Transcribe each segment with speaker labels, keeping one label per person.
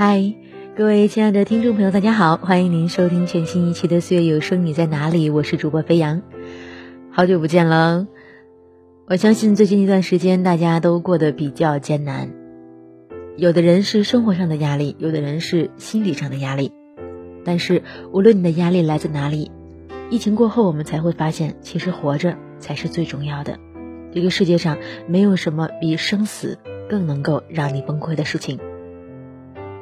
Speaker 1: 嗨，各位亲爱的听众朋友，大家好，欢迎您收听全新一期的《岁月有声》，你在哪里？我是主播飞扬，好久不见了。我相信最近一段时间大家都过得比较艰难，有的人是生活上的压力，有的人是心理上的压力。但是无论你的压力来自哪里，疫情过后我们才会发现，其实活着才是最重要的。这个世界上没有什么比生死更能够让你崩溃的事情。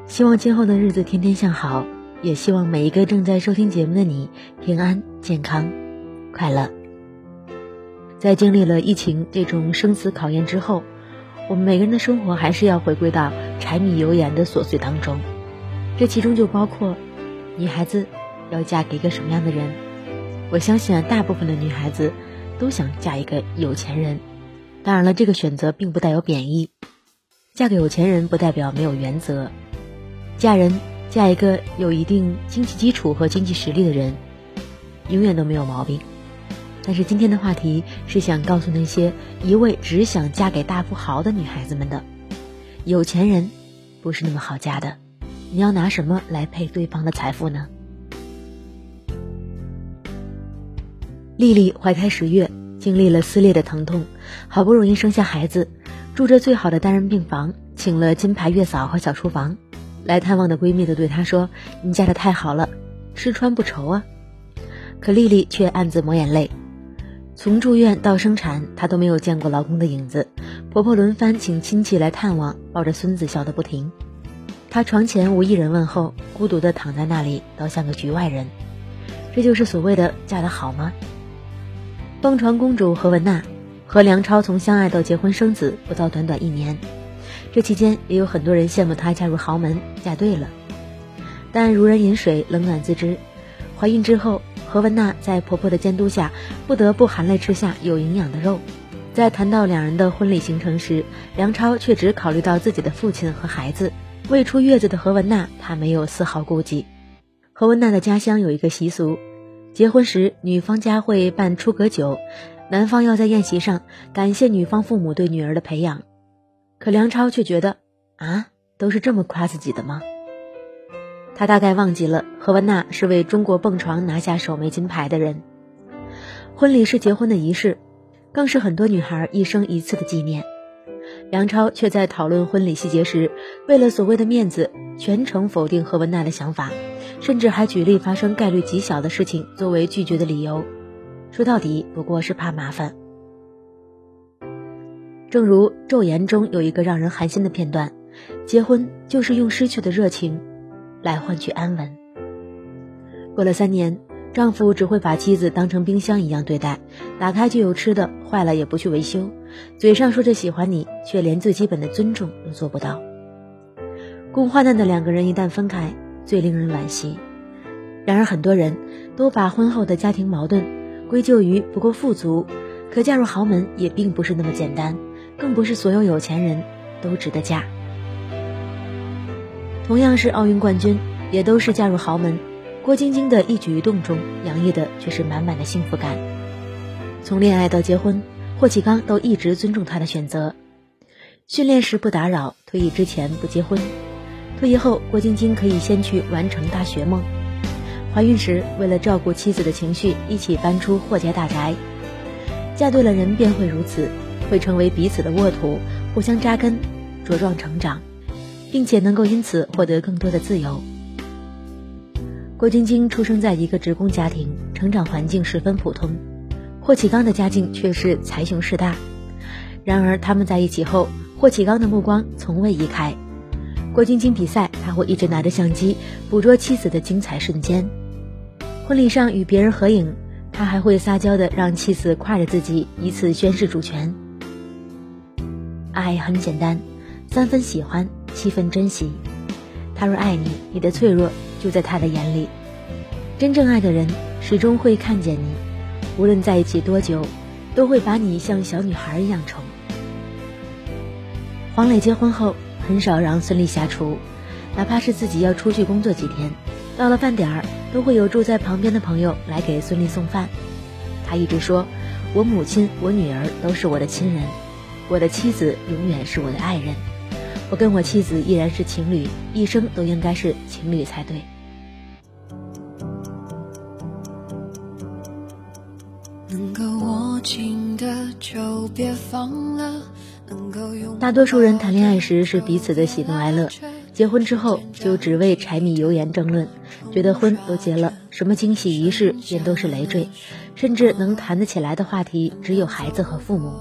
Speaker 1: 希望今后的日子天天向好，也希望每一个正在收听节目的你平安、健康、快乐。在经历了疫情这种生死考验之后，我们每个人的生活还是要回归到柴米油盐的琐碎当中。这其中就包括女孩子要嫁给一个什么样的人。我相信啊，大部分的女孩子都想嫁一个有钱人。当然了，这个选择并不带有贬义，嫁给有钱人不代表没有原则。嫁人，嫁一个有一定经济基础和经济实力的人，永远都没有毛病。但是今天的话题是想告诉那些一味只想嫁给大富豪的女孩子们的：有钱人不是那么好嫁的。你要拿什么来配对方的财富呢？丽丽怀胎十月，经历了撕裂的疼痛，好不容易生下孩子，住着最好的单人病房，请了金牌月嫂和小厨房。来探望的闺蜜都对她说：“你嫁的太好了，吃穿不愁啊。”可丽丽却暗自抹眼泪。从住院到生产，她都没有见过老公的影子。婆婆轮番请亲戚来探望，抱着孙子笑得不停。她床前无一人问候，孤独地躺在那里，倒像个局外人。这就是所谓的嫁得好吗？蹦床公主何文娜和梁超从相爱到结婚生子，不到短短一年。这期间也有很多人羡慕她嫁入豪门，嫁对了。但如人饮水，冷暖自知。怀孕之后，何文娜在婆婆的监督下，不得不含泪吃下有营养的肉。在谈到两人的婚礼行程时，梁超却只考虑到自己的父亲和孩子。未出月子的何文娜，她没有丝毫顾忌。何文娜的家乡有一个习俗，结婚时女方家会办出阁酒，男方要在宴席上感谢女方父母对女儿的培养。可梁超却觉得，啊，都是这么夸自己的吗？他大概忘记了何文娜是为中国蹦床拿下首枚金牌的人。婚礼是结婚的仪式，更是很多女孩一生一次的纪念。梁超却在讨论婚礼细节时，为了所谓的面子，全程否定何文娜的想法，甚至还举例发生概率极小的事情作为拒绝的理由，说到底不过是怕麻烦。正如《昼颜》中有一个让人寒心的片段，结婚就是用失去的热情来换取安稳。过了三年，丈夫只会把妻子当成冰箱一样对待，打开就有吃的，坏了也不去维修，嘴上说着喜欢你，却连最基本的尊重都做不到。共患难的两个人一旦分开，最令人惋惜。然而，很多人都把婚后的家庭矛盾归咎于不够富足，可嫁入豪门也并不是那么简单。更不是所有有钱人都值得嫁。同样是奥运冠军，也都是嫁入豪门。郭晶晶的一举一动中洋溢的却是满满的幸福感。从恋爱到结婚，霍启刚都一直尊重她的选择。训练时不打扰，退役之前不结婚。退役后，郭晶晶可以先去完成大学梦。怀孕时，为了照顾妻子的情绪，一起搬出霍家大宅。嫁对了人，便会如此。会成为彼此的沃土，互相扎根、茁壮成长，并且能够因此获得更多的自由。郭晶晶出生在一个职工家庭，成长环境十分普通；霍启刚的家境却是财雄势大。然而他们在一起后，霍启刚的目光从未移开。郭晶晶比赛，他会一直拿着相机捕捉妻子的精彩瞬间；婚礼上与别人合影，他还会撒娇的让妻子挎着自己，以此宣示主权。爱很简单，三分喜欢，七分珍惜。他若爱你，你的脆弱就在他的眼里。真正爱的人始终会看见你，无论在一起多久，都会把你像小女孩一样宠。黄磊结婚后很少让孙俪下厨，哪怕是自己要出去工作几天，到了饭点儿都会有住在旁边的朋友来给孙俪送饭。他一直说：“我母亲、我女儿都是我的亲人。”我的妻子永远是我的爱人，我跟我妻子依然是情侣，一生都应该是情侣才对。能够握紧的就别放了。大多数人谈恋爱时是彼此的喜怒哀乐，结婚之后就只为柴米油盐争论，觉得婚都结了，什么惊喜仪式便都是累赘，甚至能谈得起来的话题只有孩子和父母。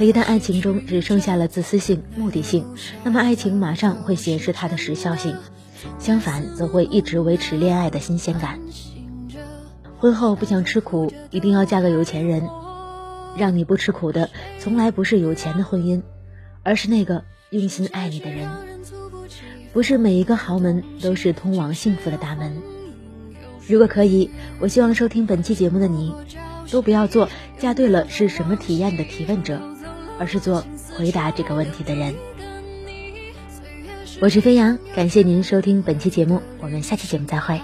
Speaker 1: 可一旦爱情中只剩下了自私性、目的性，那么爱情马上会显示它的时效性，相反则会一直维持恋爱的新鲜感。婚后不想吃苦，一定要嫁个有钱人。让你不吃苦的，从来不是有钱的婚姻，而是那个用心爱你的人。不是每一个豪门都是通往幸福的大门。如果可以，我希望收听本期节目的你，都不要做嫁对了是什么体验的提问者，而是做回答这个问题的人。我是飞扬，感谢您收听本期节目，我们下期节目再会。